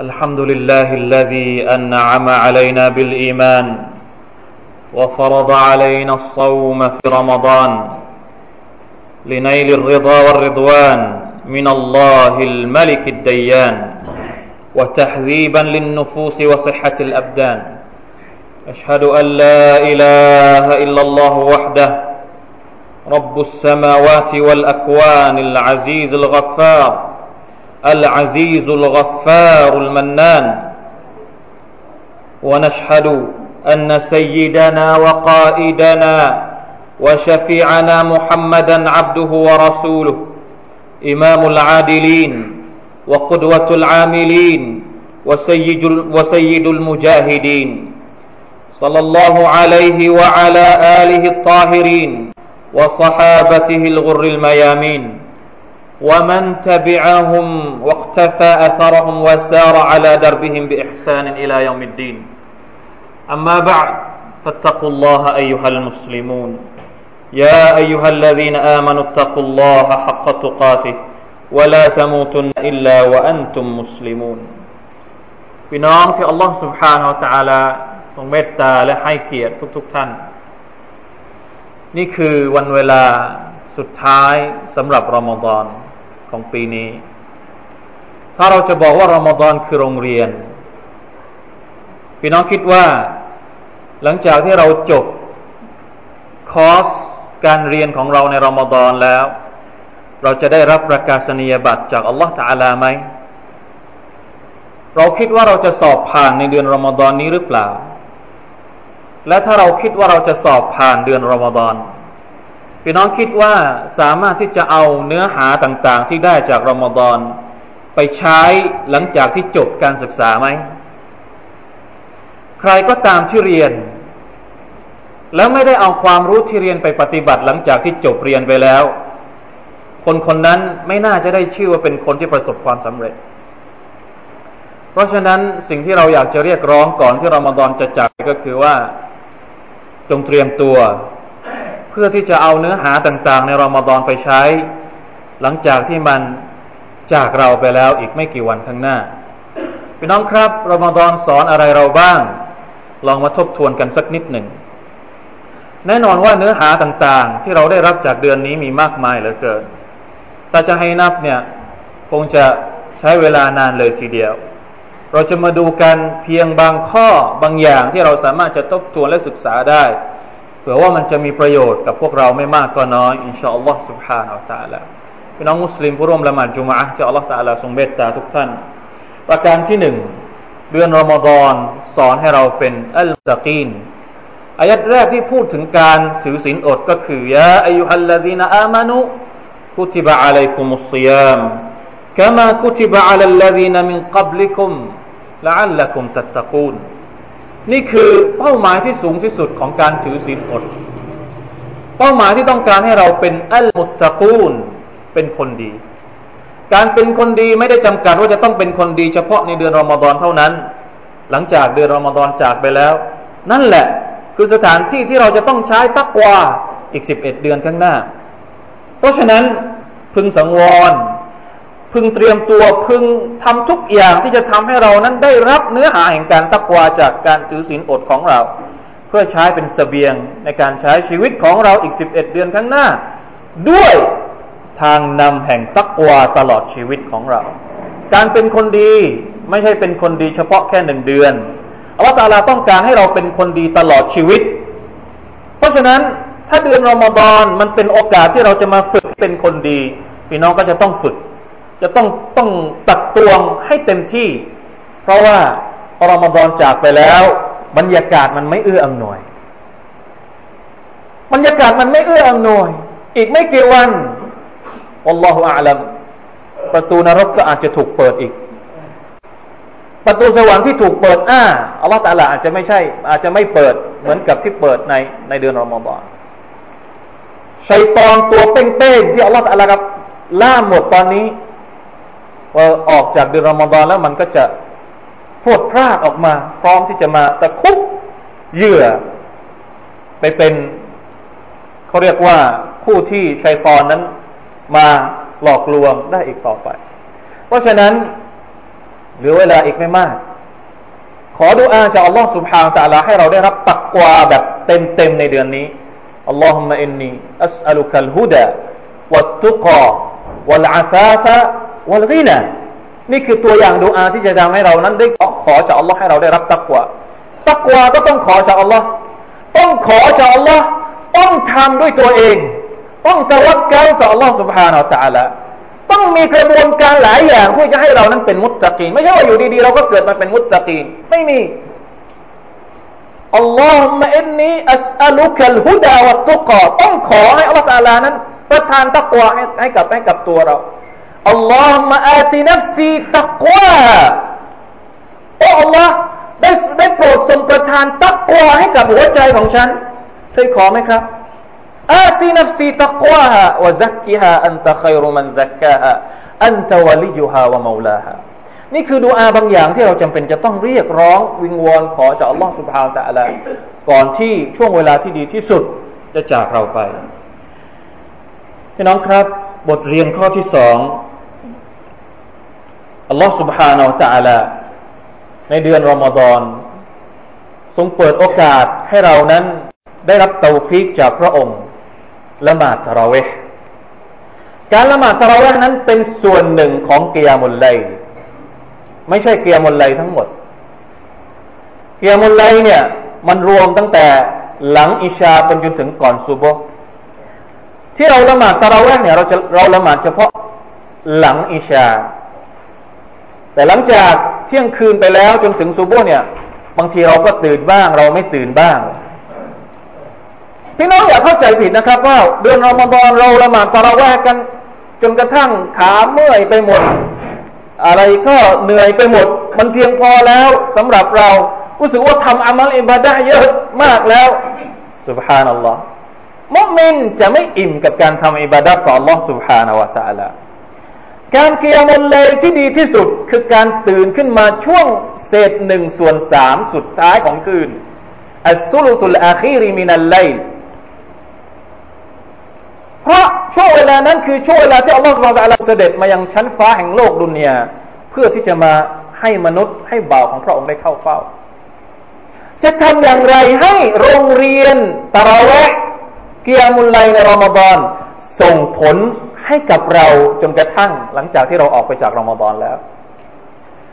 الحمد لله الذي أنعم علينا بالإيمان وفرض علينا الصوم في رمضان لنيل الرضا والرضوان من الله الملك الديان وتحذيبا للنفوس وصحة الأبدان. أشهد أن لا إله إلا الله وحده رب السماوات والأكوان العزيز الغفار العزيز الغفار المنان. ونشهد أن سيدنا وقائدنا وشفيعنا محمدا عبده ورسوله إمام العادلين وقدوة العاملين وسيد, المجاهدين. صلى الله عليه وعلى آله الطاهرين وصحابته الغر الميامين. ومن تبعهم واقتفى اثرهم وسار على دربهم باحسان الى يوم الدين اما بعد فاتقوا الله ايها المسلمون يا ايها الذين امنوا اتقوا الله حق تقاته ولا تموتن الا وانتم مسلمون พี่น้องที่อัลลอฮ์ سبحانه และ تعالى ทรงเมตตาและให้เกียรติทุกๆทท่าน นี่คือวันเวลาสุดท้ายสำหรับรอมฎอน ของปีนี้ ถ้าเราจะบอกว่ารอมฎอนคือโรงเรียน พี่น้องคิดว่า หลังจากที่เราจบคอร์สการเรียนของเราในรอมฎอนแล้ว เราจะได้รับประกาศนียบัตรจากอัลลอฮฺตาลาไหมเราคิดว่าเราจะสอบผ่านในเดือนรอมฎอนนี้หรือเปล่า และถ้าเราคิดว่าเราจะสอบผ่านเดือนรอมฎอน พี่น้องคิดว่าสามารถที่จะเอาเนื้อหาต่างๆ ที่ได้จากรอมฎอนไปใช้หลังจากที่จบการศึกษาไหม ใครก็ตามที่เรียน แล้วไม่ได้เอาความรู้ที่เรียนไปปฏิบัติหลังจากที่จบเรียนไปแล้ว คนคนนั้นไม่น่าจะได้ชื่อว่าเป็นคนที่ประสบความสำเร็จ เพราะฉะนั้นสิ่งที่เราอยากจะเรียกร้องก่อนที่รอมฎอนจะจับก็คือว่า จงเตรียมตัว พื่อที่จะเอาเนื้อหาต่างๆ ในรอมฎอนไปใช้ หลังจากที่มันจากเราไปแล้วอีกไม่กี่วันข้างหน้าพี่น้องครับรอมฎอนสอนอะไรเราบ้าง ลองมาทบทวนกันสักนิดหนึ่ง แน่นอนว่าเนื้อหาต่างๆ ที่เราได้รับจากเดือนนี้มีมากมายเหลือเกิน แต่จะให้นับเนี่ยคงจะใช้เวลานานเลยทีเดียว เราจะมาดูกันเพียงบางข้อบางอย่างที่เราสามารถจะทบทวนและศึกษาได้ เผื่อว่ามันจะมีประโยชน์กับพวกเราไม่มากก็น้อยอินชาอัลลอฮ์ سبحانه และ تعالى พี่น้องมุสลิมผู้ร่วมละหมาดจุมอะที่อัลลอฮ์ تعالى ทรงเมตตาทุกท่าน ประการที่หนึ่งเดือนรอมฎอนสอนให้เราเป็นอัลตะกีนอายัดแรกที่พูดถึงการถือศีลอดก็คือยาอายุฮัลลดีนอามานุคุติบะอะลัยกุมุสซิยาม كما كتب على الذين من قبلكم لعلكم تتقون นี่คือเป้าหมายที่สูงที่สุดของการถือศีลอด เป้าหมายที่ต้องการให้เราเป็นอัลมุตตะกูนเป็นคนดี การเป็นคนดีไม่ได้จำกัดว่าจะต้องเป็นคนดี เฉพาะในเดือนรอมฎอนเท่านั้น หลังจากเดือนรอมฎอนจากไปแล้ว นั่นแหละคือสถานที่ที่เราจะต้องใช้ตักวาอีกสิบเอ็ดเดือนข้างหน้า เพราะฉะนั้นพึงสังวร พึงเตรียมตัวพึงทำทุกอย่างที่จะทำให้เรานั้นได้รับเนื้อหาแห่งการตักวาจากการถือศีลอดของเรา เพื่อใช้เป็นสเสบียงในการใช้ชีวิตของเราอีกสิบเอ็ดเดือนข้างหน้า ด้วยทางนำแห่งตักวาตลอดชีวิตของเรา การเป็นคนดีไม่ใช่เป็นคนดีเฉพาะแค่หนึ่งเดือนอัลลอฮฺตาลาต้องการให้เราเป็นคนดีตลอดชีวิต เพราะฉะนั้นถ้าเดือนรอมฎอนมันเป็นโอกาสที่เราจะมาฝึกเป็นคนดีพี่น้องก็จะต้องฝึก จะต้องต้องตักตวงให้เต็มที่ เพราะว่าอรอมฎอนจากไปแล้ว บรรยากาศมันไม่เอื้ออำนวย บรรยากาศมันไม่เอื้ออำนวย อีกไม่กี่วันอัลลอฮฺอาลัมประตูนรกก็อาจจะถูกเปิดอีก ประตูสวรรค์ที่ถูกเปิดอ้าอัลลอฮฺตาลาอาจจะไม่ใช่ อาจจะไม่เปิดเหมือนกับที่เปิดในในเดือนรอมฎอนชัยตอนตัวเป้งๆที่อัลลอฮฺตาลาครับล่าหมดตอนนี้ ว่าออกจากเดือนรอมฎอนแล้วมันก็จะพวดพลาดออกมา พร้อมที่จะมาตะคุบเหยื่อ ไปเป็นเขาเรียกว่าผู้ที่ชัยตอนนั้นมาหลอกลวงได้อีกต่อไป เพราะฉะนั้นเหลือเวลาอีกไม่มาก ขอดูอาจากอัลลอฮ์สุบฮานตะลาให้เราได้รับตักกวาแบบเต็มๆในเดือนนี้อัลลอฮุมะอินนีอัสอัลุคัลฮุดะวัตตุกะวัลอาฟาฟะ วัลกินะนี่คือตัวอย่างดุอาที่จะทำให้เรานั้นได้ขอจากอัลลอฮ์ให้เราได้รับตักวาตักวาก็ต้องขอจากอัลลอฮ์ต้องขอจากอัลลอฮ์ต้องทำด้วยตัวเอง ต้องตะวักกัลต่ออัลลอฮ์ سبحانه และ تعالى ต้องมีกระบวนการหลายอย่างเพื่อจะให้เรานั้นเป็นมุตตะกีไม่ใช่ว่าอยู่ดีๆเราก็เกิดมาเป็นมุตตะกีไม่มีอัลลอฮฺมะอินนีอัสอัลุคัลฮุดาวัตตุกอต้องขอให้อัลลอฮฺตาลานั้น ประทานตักวาให้ให้กับให้กับตัวเรา اللهم آت نفسي تقواهاโอ้อัลลอฮ์ได้ได้โปรดทรงประทานตักวาให้กับหัวใจของฉันเคยขอไหมครับآت نفسي تقواها وزكها أنت خير من زكاها أنت وليها ومولاهاนี่คือดูอาบางอย่างที่เราจำเป็นจะต้องเรียกร้องวิงวอนขอจากอัลลอฮฺسبحانه وتعالىก่อนที่ช่วงเวลาที่ดีที่สุดจะจากเราไปพี่น้องครับ บทเรียนข้อที่สอง อัลลอฮฺสุบฮานาอัลตะละในเดือนรอมฎอนทรงเปิดโอกาสให้เรานั้นได้รับเตาฟิกจากพระองค์ละหมาดตะราเวห์การละหมาดตะราเวห์นั้นเป็นส่วนหนึ่งของเกิยามุลไลไม่ใช่เกียร์มุลไลทั้งหมดเกียร์มุลไลเนี่ยมันรวมตั้งแต่หลังอิชาไปจนถึงก่อนซูโบที่เราละหมาดตะราเวห์เนี่ยเราจะเราละหมาดเฉพาะหลังอิชา แต่หลังจากเที่ยงคืนไปแล้วจนถึงซูบูเนี่ยบางทีเราก็ตื่นบ้าง เราไม่ตื่นบ้าง พี่น้องอย่าเข้าใจผิดนะครับ ว่าเดือนรอมฎอนเราละหมาดฟาระแวกกัน จนกระทั่งขาเมื่อยไปหมด อะไรก็เหนื่อยไปหมด มันเพียงพอแล้วสำหรับเรารู้สึกว่าทำอามัลอิบาดะเยอะมากแล้วสุบฮานัลลอฮ์มุสลินจะไม่อิ่มกับการทำอิบาดะต่อ Allah Subhanahu wa Taala การเกียรมุลเลยที่ดีที่สุดคือการตื่นขึ้นมาช่วงเศษหนึ่งส่วนสามสุดท้ายของคืนอัสซุลุสุลอาคีริมินัลไลเพราะช่วงเวลานั้นคือช่วงเวลาที่อัลลอฮฺสุบฮฺตะลาเสด็จมายังชั้นฟ้าแห่งโลกดุนยาเพื่อที่จะมาให้มนุษย์ให้บ่าวของพระองค์ได้เข้าเฝ้า จะทำอย่างไรให้โรงเรียนตะราเวะเกียมุลไลในรอมฎอนส่งผล ให้กับเราจนกระทั่งหลังจากที่เราออกไปจากรอมฎอนแล้ว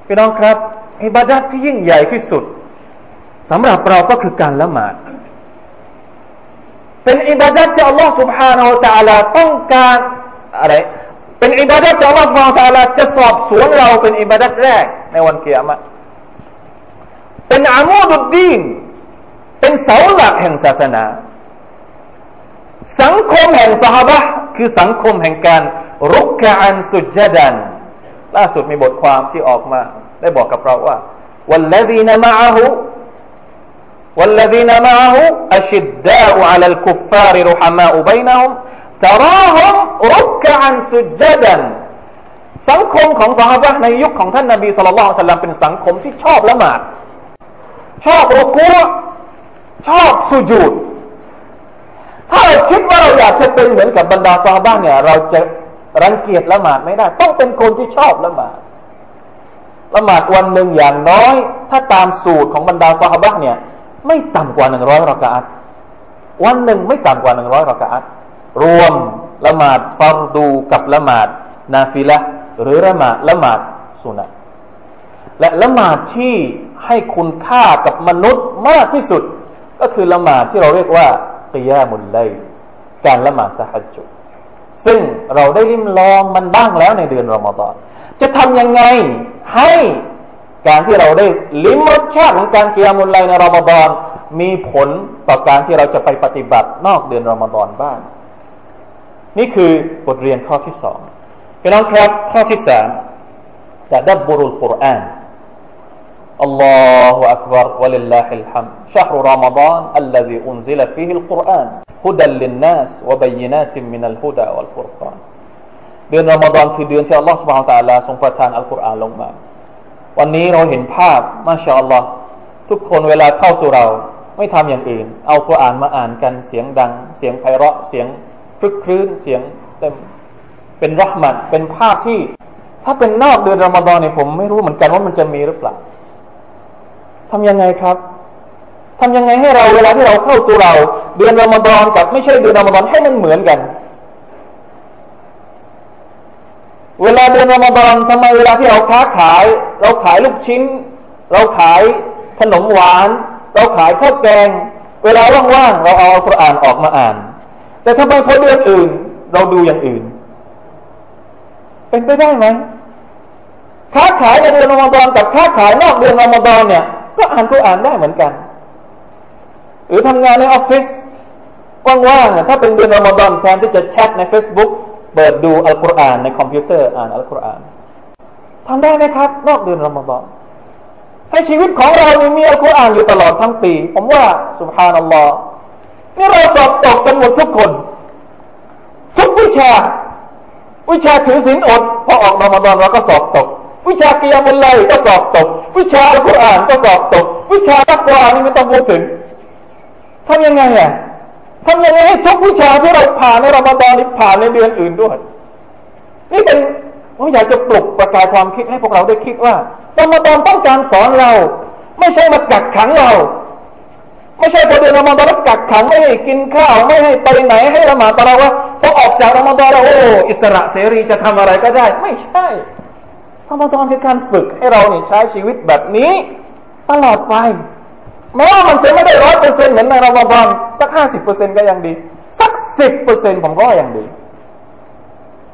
พี่น้องครับอิบาดัตที่ยิ่งใหญ่ที่สุดสำหรับเราก็คือการละหมาดเป็นอิบาดัตที่อัลลอฮ์ سبحانه และ تعالى ต้องการอะไร เป็นอิบาดัตที่อัลลอฮ์ سبحانه และ تعالى จะสอบสวนเราเป็นอิบาดัตแรกในวันเกียรติเป็นอามูดุดดีนเป็นเสาหลักแห่งศาสนา สังคมแห่งสหบะคือสังคมแห่งการรุกกะอันสุจดัน ล่าสุดมีบทความที่ออกมา ได้บอกกับเราว่าวัลละดีนมาหูอัชดดาอัลลคุฟฟาริรุฮามาอุบัยนะฮุมตราฮุมรุกกะอันสุจดัน สังคมของสหบะในยุคของท่านนบีสุลต่านสัลลัมเป็นสังคมที่ชอบละหมาดชอบรุกุวชอบสุญูด ถ้าเราคิดว่าเราอยากจะเป็นเหมือนกับบรรดาซาบ้าเนี่ย เราจะรังเกียจละหมาดไม่ได้ ต้องเป็นคนที่ชอบละหมาดละหมาดวันหนึ่งอย่างน้อย ถ้าตามสูตรของบรรดาซาบ้าเนี่ย ไม่ต่ำกว่าหนึ่งร้อยรากาอัตวันหนึ่งไม่ต่ำกว่าหนึ่งร้อยรากาอัตรวมละหมาดฟารดูกับละหมาดนาฟิละหรือละหมาดละหมาดสุนัตและละหมาดที่ให้คุณค่ากับมนุษย์มากที่สุด ก็คือละหมาดที่เราเรียกว่า กิยามุลไลการละหมาดตะฮัจจุซึ่งเราได้ลิ้มลองมันบ้างแล้วในเดือนรอมฎอนจะทำยังไงให้การที่เราได้ลิ้มรสชาติของการกียรมุลไลในรอมฎอนมีผลต่อการที่เราจะไปปฏิบัตินอกเดือนรอมฎอนบ้าง นี่คือบทเรียนข้อที่สองพี่น้องครับข้อที่สามแต่ดับบรุลกุรอาน الله أكبر ولله الحمد شهر رمضان الذي أنزل فيه القرآن هدى للناس وبينات من الهدى والفرقان เดือนรอมฎอนคือเดือนที่อัลลอฮฺ سبحانه และ تعالى ทรงประทานอัลกุรอานลงมาวันนี้เราเห็นภาพมาชาอัลลอฮ์ทุกคนเวลาเข้าสู่เรา ไม่ทำอย่างอื่น เอาคุรานมาอ่านกันเสียงดัง เสียงไพเราะเสียงพรึกครื้นเสียงเต็มเป็นรหมัดเป็นภาพที่ ถ้าเป็นนอกเดือนรอมฎอนเนี่ยผมไม่รู้เหมือนกันว่ามันจะมีหรือเปล่า ทำยังไงครับทำยังไงให้เราเวลาที่เราเข้าสู่เรา เดือนรอมฎอนกับไม่ใช่เดือนรอมฎอนให้มันเหมือนกัน เวลาเดือนรอมฎอนทำไมเวลาที่เราค้าขาย เราขายลูกชิ้น เราขายขนมหวาน เราขายข้าวแกง เวลาว่างๆเราเอาอัลกุรอานออกมาอ่าน แต่ทำไมพอเดือนอื่น เราดูอย่างอื่น เป็นไปได้ไหมค้าขายในเดือนรอมฎอนกับค้าขายนอกเดือนรอมฎอนเนี่ย ก็อ่านกุรอานได้เหมือนกัน หรือทำงานในออฟฟิศว่างๆถ้าเป็นเดือนรอมฎอนแทนที่จะแชทใน Facebook เปิดดูอัลกุรอานในคอมพิวเตอร์อ่านอัลกุรอานทำได้ไหมครับ นอกเดือนรอมฎอนให้ชีวิตของเรามีอัลกุรอานอยู่ตลอดทั้งปี ผมว่าسبحان اللهนี่เราสอบตกกันหมดทุกคน ทุกวิชา วิชาถือศีลอดพอออกรอมฎอนเราก็สอบตก วิชากิยามุลไลก็สอบตก วิชาอัลกุรอานก็สอบตก วิชาตักวานี่ไม่ต้องพูดถึงทำยังไงอะทำยังไงให้ทุกวิชาที่เราผ่านในรอมฎอนนี้ผ่านในเดือนอื่นด้วย นี่เป็นผมอยากจะปลุกประกายความคิดให้พวกเราได้คิดว่ารอมฎอนต้องการสอนเรา ไม่ใช่มากักขังเราไม่ใช่พอเดือนรอมฎอนกักขังไม่ให้กินข้าวไม่ให้ไปไหนให้ละหมาดตลอดว่าพอออกจากรอมฎอนแล้วโอ้อิสระเสรีจะทำอะไรก็ได้ ไม่ใช่ รอมฎอนคือการฝึกให้เราเนี่ยใช้ชีวิตแบบนี้ ตลอดไปแม้ว่ามันจะไม่ได้ร้อยเปอร์เซ็นต์เหมือนในรอมฎอนสักห้าสิบเปอร์เซ็นต์ก็ยังดี สักสิบเปอร์เซ็นต์ผมก็ยังดี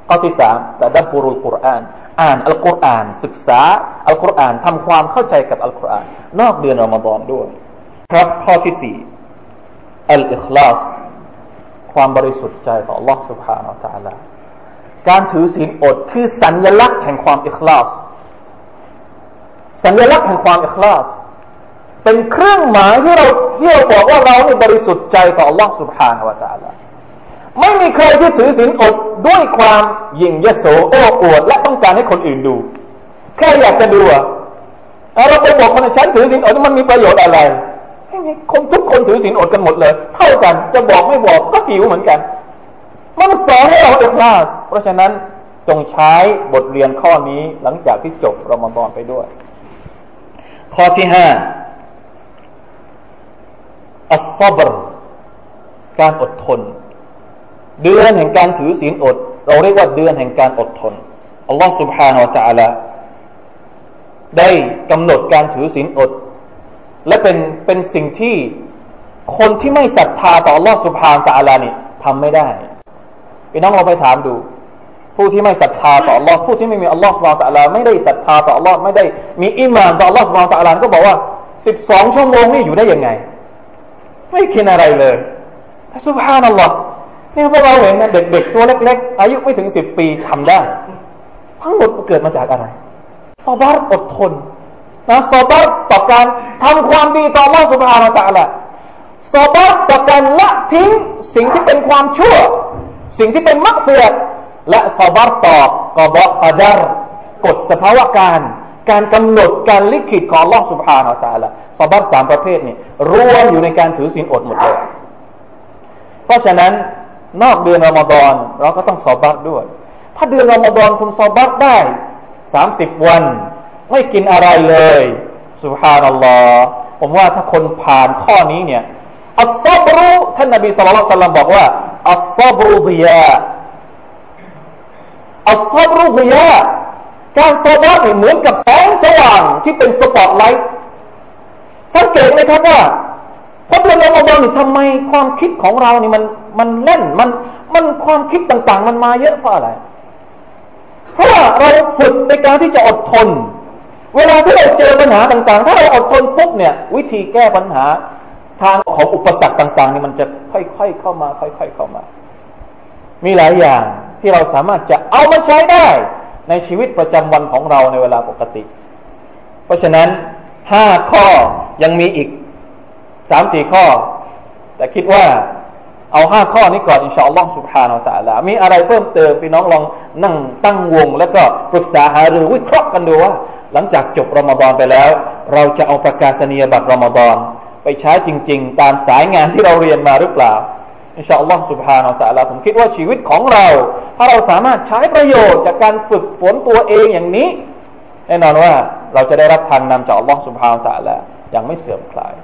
ข้อที่สามแต่ดับบุรุลกุรอานอ่านอัลกุรอานศึกษาอัลกุรอานทำความเข้าใจกับอัลกุรอานนอกเดือนรอมฎอนด้วย ครับข้อที่สี่อัลอิคลาสความบริสุทธิ์ใจต่อ Allah سبحانه และ تعالى การถือศีลอดคือสัญลักษณ์แห่งความอิคลาสสัญลักษณ์แห่งความอิคลาสเป็นเครื่องหมายที่เราที่เราบอกว่าเราเนี่บริสุทธิ์ใจต่อ Allah سبحانه และ تعالى ไม่มีใครที่ถือศีลอดด้วยความยิ่งยโสโอ้อวดและต้องการให้คนอื่นดู แค่อยากจะดูอะเราไปบอกคนฉันถือศีลอดมันมีประโยชน์อะไรไม่มีคนทุกคนถือศีลอดกันหมดเลย เท่ากันจะบอกไม่บอกก็หิวเหมือนกัน มันสอนให้เราเอกลาส เพราะฉะนั้นจงใช้บทเรียนข้อนี้หลังจากที่จบรอมฎอนไปด้วย ข้อที่ห้าอัลซับรการอดทน เดือนแห่งการถือศีลอด เราเรียกว่าเดือนแห่งการอดทนอัลลอฮ์ سبحانه และ تعالى ได้กำหนดการถือศีลอด และเป็นเป็นสิ่งที่คนที่ไม่ศรัทธาต่อ Allah سبحانه และ تعالى นี่ทำไม่ได้ พี่น้องเราไปถามดู ผู้ที่ไม่ศรัทธาต่อ Allah ผู้ที่ไม่มี Allah สุบานตะลาไม่ได้ศรัทธาต่อ Allah ไม่ได้มีอิมานต่อ Allah สุบานตะลาก็บอกว่าสิบสองชั่วโมงนี่อยู่ได้ยังไง ไม่คิดอะไรเลยสุภฮานัลลอฮ์เนี่ยพวกเราเห็นนะเด็กๆตัวเล็ก ๆ อายุไม่ถึงสิบปีทำได้ ทั้งหมดเกิดมาจากอะไรصبر อดทนนะ صبر ต่อการทำความดีต่อ Allah สุบฮานะตะลาซอบาร์ต่อการละทิ้งสิ่งที่เป็นความชั่ว สิ่งที่เป็นمعصية และ صبر ต่อ قضاء قدر กฎสภาวะการ การกำหนดการลิขิตของอัลลอฮฺ سبحانه وتعالى صبرสามประเภทนี่รวมอยู่ในการถือศีลอดหมดเลย เพราะฉะนั้นนอกเดือนรอมฎอนเราก็ต้อง صبر ด้วย ถ้าเดือนรอมฎอนคุณ صبر ได้สามสิบวัน ไม่กินอะไรเลยسبحان اللهผมว่าถ้าคนผ่านข้อนี้เนี่ย الصبر ท่านนบี صلى الله عليه وسلم บอกว่า الصبر ضياء الصبر ضياء การ صبر เหมือนกับแสงสว่างที่เป็นสปอตไลท์สังเกตไหมครับว่าพอเดือนรอมฎอนนี่ทำไมความคิดของเรานี่มันมันเล่นมันมันความคิดต่างๆ มันมาเยอะเพราะอะไร เพราะว่าเราฝึกในการที่จะอดทน เวลาที่เราเจอปัญหาต่างๆ ถ้าเราอดทนปุ๊บเนี่ย วิธีแก้ปัญหา ทางของอุปสรรคต่าง ๆ นี่มันจะค่อยๆเข้ามา ค่อย ๆ เข้ามา มีหลายอย่างที่เราสามารถจะเอามาใช้ได้ ในชีวิตประจำวันของเราในเวลาปกติ เพราะฉะนั้นห้าข้อยังมีอีกสามสี่ข้อ แต่คิดว่าเอาห้าข้อนี้ก่อนอินชาอัลลอฮ์สุบฮานาอัลลอมีอะไรเพิ่มเติมพี่น้องลองนั่งตั้งวง แล้วก็ปรึกษาหารือวิเคราะห์กันดูว่า หลังจากจบรอมฎอนไปแล้ว เราจะเอาประกาศนียบัตรรอมฎอน ไปใช้จริง ๆ ตามสายงานที่เราเรียนมาหรือเปล่า อินชาอัลลอฮ์ سبحانه และ تعالى ผมคิดว่าชีวิตของเรา ถ้าเราสามารถใช้ประโยชน์จากการฝึกฝนตัวเองอย่างนี้ แน่นอนว่าเราจะได้รับทางนำจากอัลลอฮ์ سبحانه และ تعالى อย่างไม่เสื่อมคลาย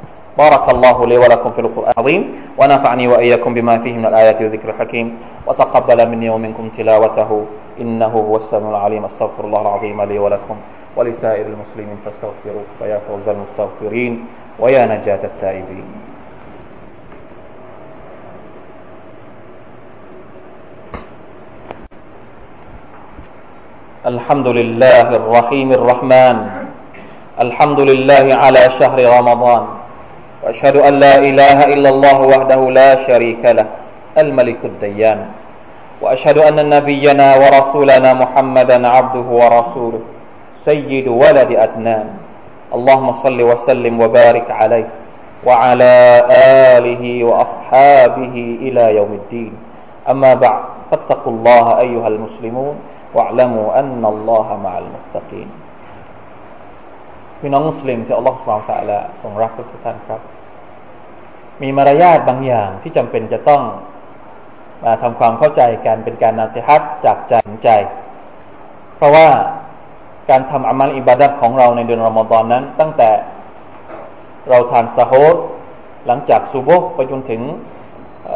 بارك الله لي ولكم في القرآن العظيم ونفعني وإياكم بما فيه من الآيات والذكر الحكيم وتقبل مني ومنكم تلاوته إنه هو السميع العليم أستغفر الله العظيم لي ولكم ولسائر المسلمين فاستغفروه فيا فوز المستغفرين ويا نجاة التائبين. الحمد لله الرحيم الرحمن. الحمد لله على شهر رمضان. واشهد أن لا إله إلا الله وحده لا شريك له الملك الديان. وأشهد أن نبينا ورسولنا محمدا عبده ورسوله سيد ولد أدنان. اللهم صل وسلم وبارك عليه وعلى اله واصحابه الى يوم الدين اما بعد فاتقوا الله ايها المسلمون واعلموا أن الله مع المتقين พี่น้องมุสลิมที่อัลลอฮฺสุบฮานตะละทรงรักทุกท่านครับ มีมารยาทบางอย่างที่จำเป็นจะต้องมาทำความเข้าใจกันเป็นการนาสิฮัตจากใจถึงใจ เพราะว่า การทำอามัลอิบาดัตของเราในเดือนรอมฎอนนั้น ตั้งแต่เราทานซาโฮดหลังจากซูโบไปจนถึงเ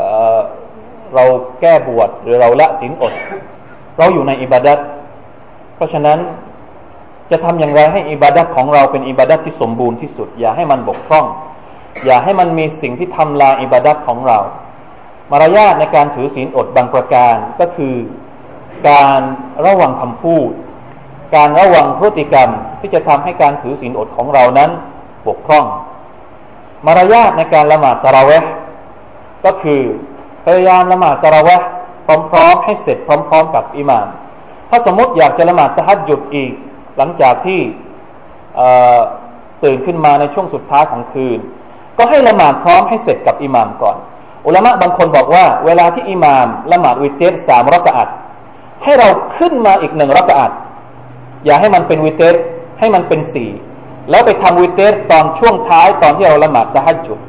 เราแก้บวชหรือเราละศีลอด เราอยู่ในอิบาดัตเพราะฉะนั้นจะทำอย่างไรให้อิบาดัตของเราเป็นอิบาดัตที่สมบูรณ์ที่สุด อย่าให้มันบกพร่อง อย่าให้มันมีสิ่งที่ทำลายอิบาดัตของเรา มารยาทในการถือศีลอดบางประการก็คือการระวังคำพูด การระวังพฤติกรรมที่จะทำให้การถือศีลอดของเรานั้นบกพร่อง มารยาทในการละหมาดตะระเวะก็คือพยายามละหมาดตะระเวะพร้อมๆให้เสร็จพร้อม ๆ กับอิหมามถ้าสมมติอยากจะละหมาดตะฮัดจุดอีก หลังจากที่ตื่นขึ้นมาในช่วงสุดท้ายของคืน ก็ให้ละหมาดพร้อมให้เสร็จกับอิหมามก่อน อุลามะบางคนบอกว่า เวลาที่อิหมามละหมาดวิเตสสามรักอัดให้เราขึ้นมาอีกหนึ่งรักอัด อย่าให้มันเป็นวิเตสให้มันเป็นสี่แล้วไปทำวิเตสตอนช่วงท้ายตอนที่เราละหมาดตะฮัดจุด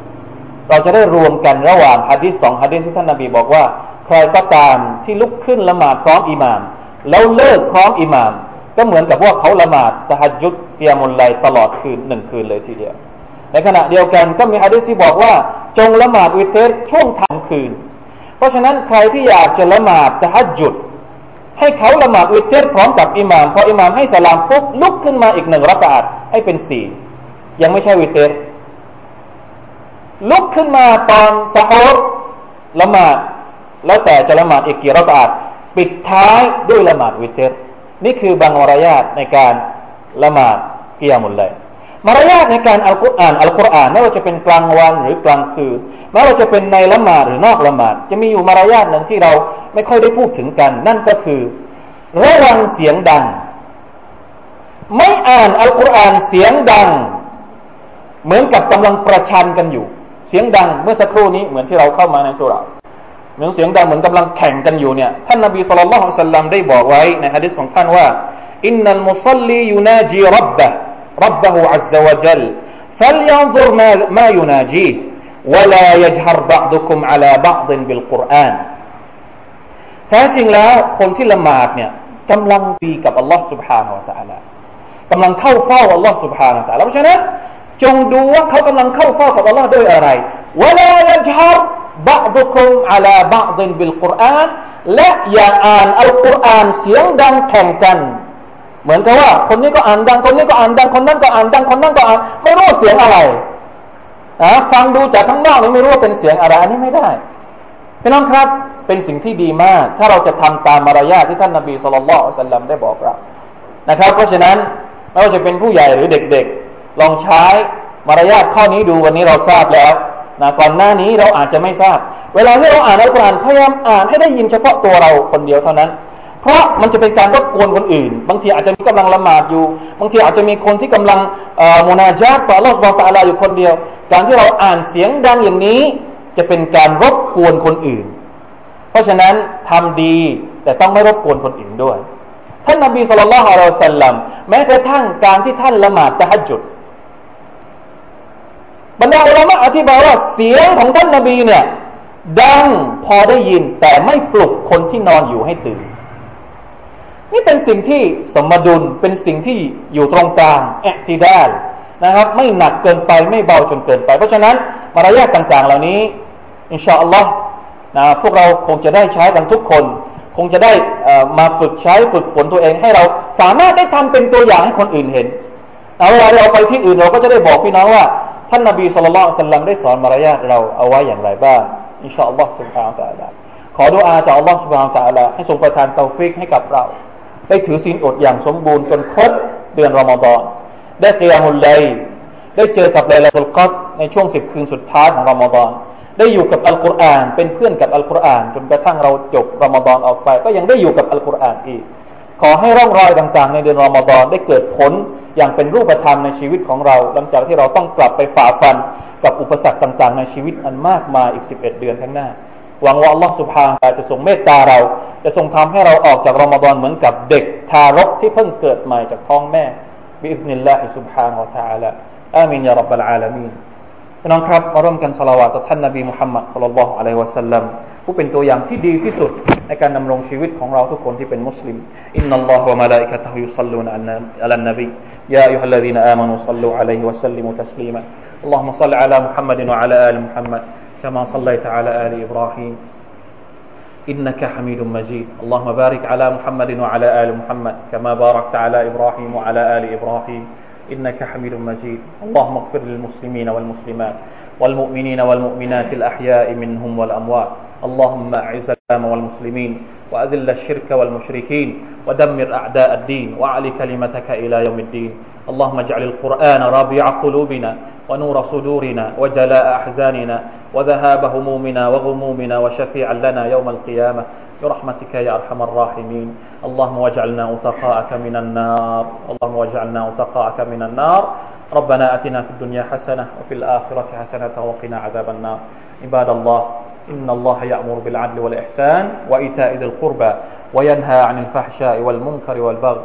เราจะได้รวมกันระหว่างฮะดิษสองฮะดิษที่ท่านนาบีบอกว่า ใครก็ตามที่ลุกขึ้นละหมาดพร้อมอิหมาม แล้วเลิกพร้อมอิหมาม ก็เหมือนกับว่าเขาละหมาดตะฮัจุดเตียมุลไลตลอดคืนหนึ่งคืนเลยทีเดียว ในขณะเดียวกันก็มีฮะดิษที่บอกว่า จงละหมาดวิเทสช่วงทั้งคืน เพราะฉะนั้นใครที่อยากจะละหมาดตะฮัจุด ให้เขาละหมาดวิเทสพร้อมกับอิหมามพออิหมามให้สลามปุ๊บลุกขึ้นมาอีกหนึ่งรักาดให้เป็นสี่ยังไม่ใช่วิเทสลุกขึ้นมาตอนสะฮดละหมาดแล้วแต่จะละหมาดอีกกี่รอกาดปิดท้ายด้วยละหมาดวิเตรนี่คือบางมารยาทในการละหมาดเกียมุลเลย มารยาทในการอัลกุรอานอัลกุรอานไม่ว่าจะเป็นกลางวันหรือกลางคืนไม่ว่าจะเป็นในละหมาดหรือนอกละหมาดจะมีอยู่มารยาทหนึ่งที่เราไม่ค่อยได้พูดถึงกัน นั่นก็คือ ระวังเสียงดัง ไม่อ่านอัลกุรอานเสียงดัง เหมือนกับกำลังประชันกันอยู่ เสียงดังเมื่อสักครู่นี้เหมือนที่เราเข้ามาในสุราเหมือนเสียงดังเหมือนกำลังแข่งกันอยู่เนี่ยท่านนบีสุลต่านละสัลลัมได้บอกไว้ในฮะดิษของท่านว่าอินนัลมุซัลลียูนาจีรับบะ รับบะฮูอัลลอฮฺวะจัล فلينظر ما ما يناجيه ولا يجهر بعضكم على بعض بالقرآن แท้จริงแล้วคนที่ละหมาดเนี่ยกำลังดีกับอัลลอฮ์ سبحانه และ تعالى กำลังเข้าเฝ้าอัลลอฮ์ سبحانه และ تعالى เพราะฉะนั้นจงดูว่าเขากำลังเข้าเฝ้ากับอัลลอฮ์ด้วยอะไร ولا يجهر บะดุคุมอาลาบะดินบิลกุรอานและอย่าอ่านอัลกุรอานเสียงดังแข่งกัน เหมือนกับว่า คนนี้ก็อ่านดัง คนนี้ก็อ่านดัง คนนั้นก็อ่านดัง คนนั้นก็อ่าน ไม่รู้เสียงอะไรนะฟังดูจากข้างนอกนี่ไม่รู้ว่าเป็นเสียงอะไรอันนี้ไม่ได้พี่น้องครับ เป็นสิ่งที่ดีมาก ถ้าเราจะทำตามมารยาทที่ท่านนบีสุลต่านสัลลัมได้บอกเรานะครับ เพราะฉะนั้นไม่ว่าจะเป็นผู้ใหญ่หรือเด็กๆ ลองใช้มารยาทข้อนี้ดูวันนี้เราทราบแล้วนะก่อนหน้านี้เราอาจจะไม่ทราบ เวลาที่เราอ่านอัลกุรอานพยายามอ่านให้ได้ยินเฉพาะตัวเราคนเดียวเท่านั้น เพราะมันจะเป็นการรบกวนคนอื่น บางทีอาจจะมีกำลังละหมาดอยู่ บางทีอาจจะมีคนที่กำลังมุนาจาตต่อลอสบอตาลาอยู่คนเดียว การที่เราอ่านเสียงดังอย่างนี้ จะเป็นการรบกวนคนอื่น เพราะฉะนั้นทำดีแต่ต้องไม่รบกวนคนอื่นด้วย ท่านนบีสุลต่านละฮ์อัลลอฮฺสัลลัมแม้กระทั่งการที่ท่านละหมาดตะฮัจุดบรรดาอุลามะอธิบายว่าเสียงของท่านนบีเนี่ยดังพอได้ยินแต่ไม่ปลุกคนที่นอนอยู่ให้ตื่น นี่เป็นสิ่งที่สมดุลเป็นสิ่งที่อยู่ตรงกลางแอจิดาลนะครับ ไม่หนักเกินไปไม่เบาจนเกินไป เพราะฉะนั้นมารยาทต่างๆ เหล่านี้ อินชาอัลลอฮ์นะพวกเราคงจะได้ใช้กันทุกคน คงจะได้มาฝึกใช้ฝึกฝนตัวเองให้เราสามารถได้ทำเป็นตัวอย่างให้คนอื่นเห็นเอาเวลาเราไปที่อื่นเราก็จะได้บอกพี่น้องว่า ท่านนบีصلى الله عليه وسلمได้สอนมารยาทเราเอาไว้อย่างไรบ้างإن شاء الله سبحانه وتعالىขอดุอาจากอัลลอฮ์سبحانه وتعالىให้ทรงประทานتوفيقให้กับเรา ได้ถือศีลอดอย่างสมบูรณ์จนครบเดือนรอมฎอนได้قيام الليلได้เจอกับليلة القدرในช่วงสิบคืนสุดท้ายของรอมฎอนได้อยู่กับอัลกุรอานเป็นเพื่อนกับอัลกุรอาน จนกระทั่งเราจบรอมฎอนออกไป ก็ยังได้อยู่กับอัลกุรอานอีก ขอให้ร่องรอยต่างๆ ในเดือนรอมฎอนได้เกิดผลอย่างเป็นรูปธรรมในชีวิตของเรา หลังจากที่เราต้องกลับไปฝ่าฟันกับอุปสรรคต่างๆ ในชีวิตอันมากมายอีก 11 เดือนข้างหน้า หวังว่าอัลลอฮฺสุบฮานจะทรงเมตตาเรา จะทรงทำให้เราออกจากรอมฎอนเหมือนกับเด็กทารกที่เพิ่งเกิดใหม่จากท้องแม่บิอิสนิลลาฮิสุบฮานอัลตะอาลาอามินยารับบลอาลามีนพี่น้องครับมาร่วมกันสละวาต่อท่านนบีมุฮัมมัดสัลลัลลอฮุอะลัยฮิวะสัลลัมผู้เป็นตัวอย่างที่ดีที่สุดในการดำรงชีวิตของเราทุกคนที่เป็นมุสลิมอินนัลลอฮฺวะมะลาอิกะตะฮุยุซัลลูนอะลันนบียาอัยฮัลลซีนอามานูซัลลูอะลัยฮิวะสัลลิมุตัสลีมา اللهم صل على محمد وعلى آل محمد كما صليت على آل إبراهيم إنك حميد مجيد. اللهم بارك على محمد وعلى آل محمد كما باركت على إبراهيم وعلى آل إبراهيم إنك حميد مجيد. اللهم اغفر للمسلمين والمسلمات والمؤمنين والمؤمنات الأحياء منهم والأموات. اللهم أعز الإسلام والمسلمين وأذل الشرك والمشركين ودمر أعداء الدين وأعل كلمتك إلى يوم الدين. اللهم اجعل القرآن ربيع قلوبنا ونور صدورنا وجلاء أحزاننا وذهاب همومنا وغمومنا وشفيعا لنا يوم القيامة. برحمتك يا أرحم الراحمين. اللهم واجعلنا أتقاءك من النار. اللهم واجعلنا أتقاءك من النار. ربنا أتنا في الدنيا حسنة وفي الآخرة حسنة وقنا عذاب النار. عباد الله إن الله يأمر بالعدل والإحسان وإيتاء ذي القربى وينهى عن الفحشاء والمنكر والبغي.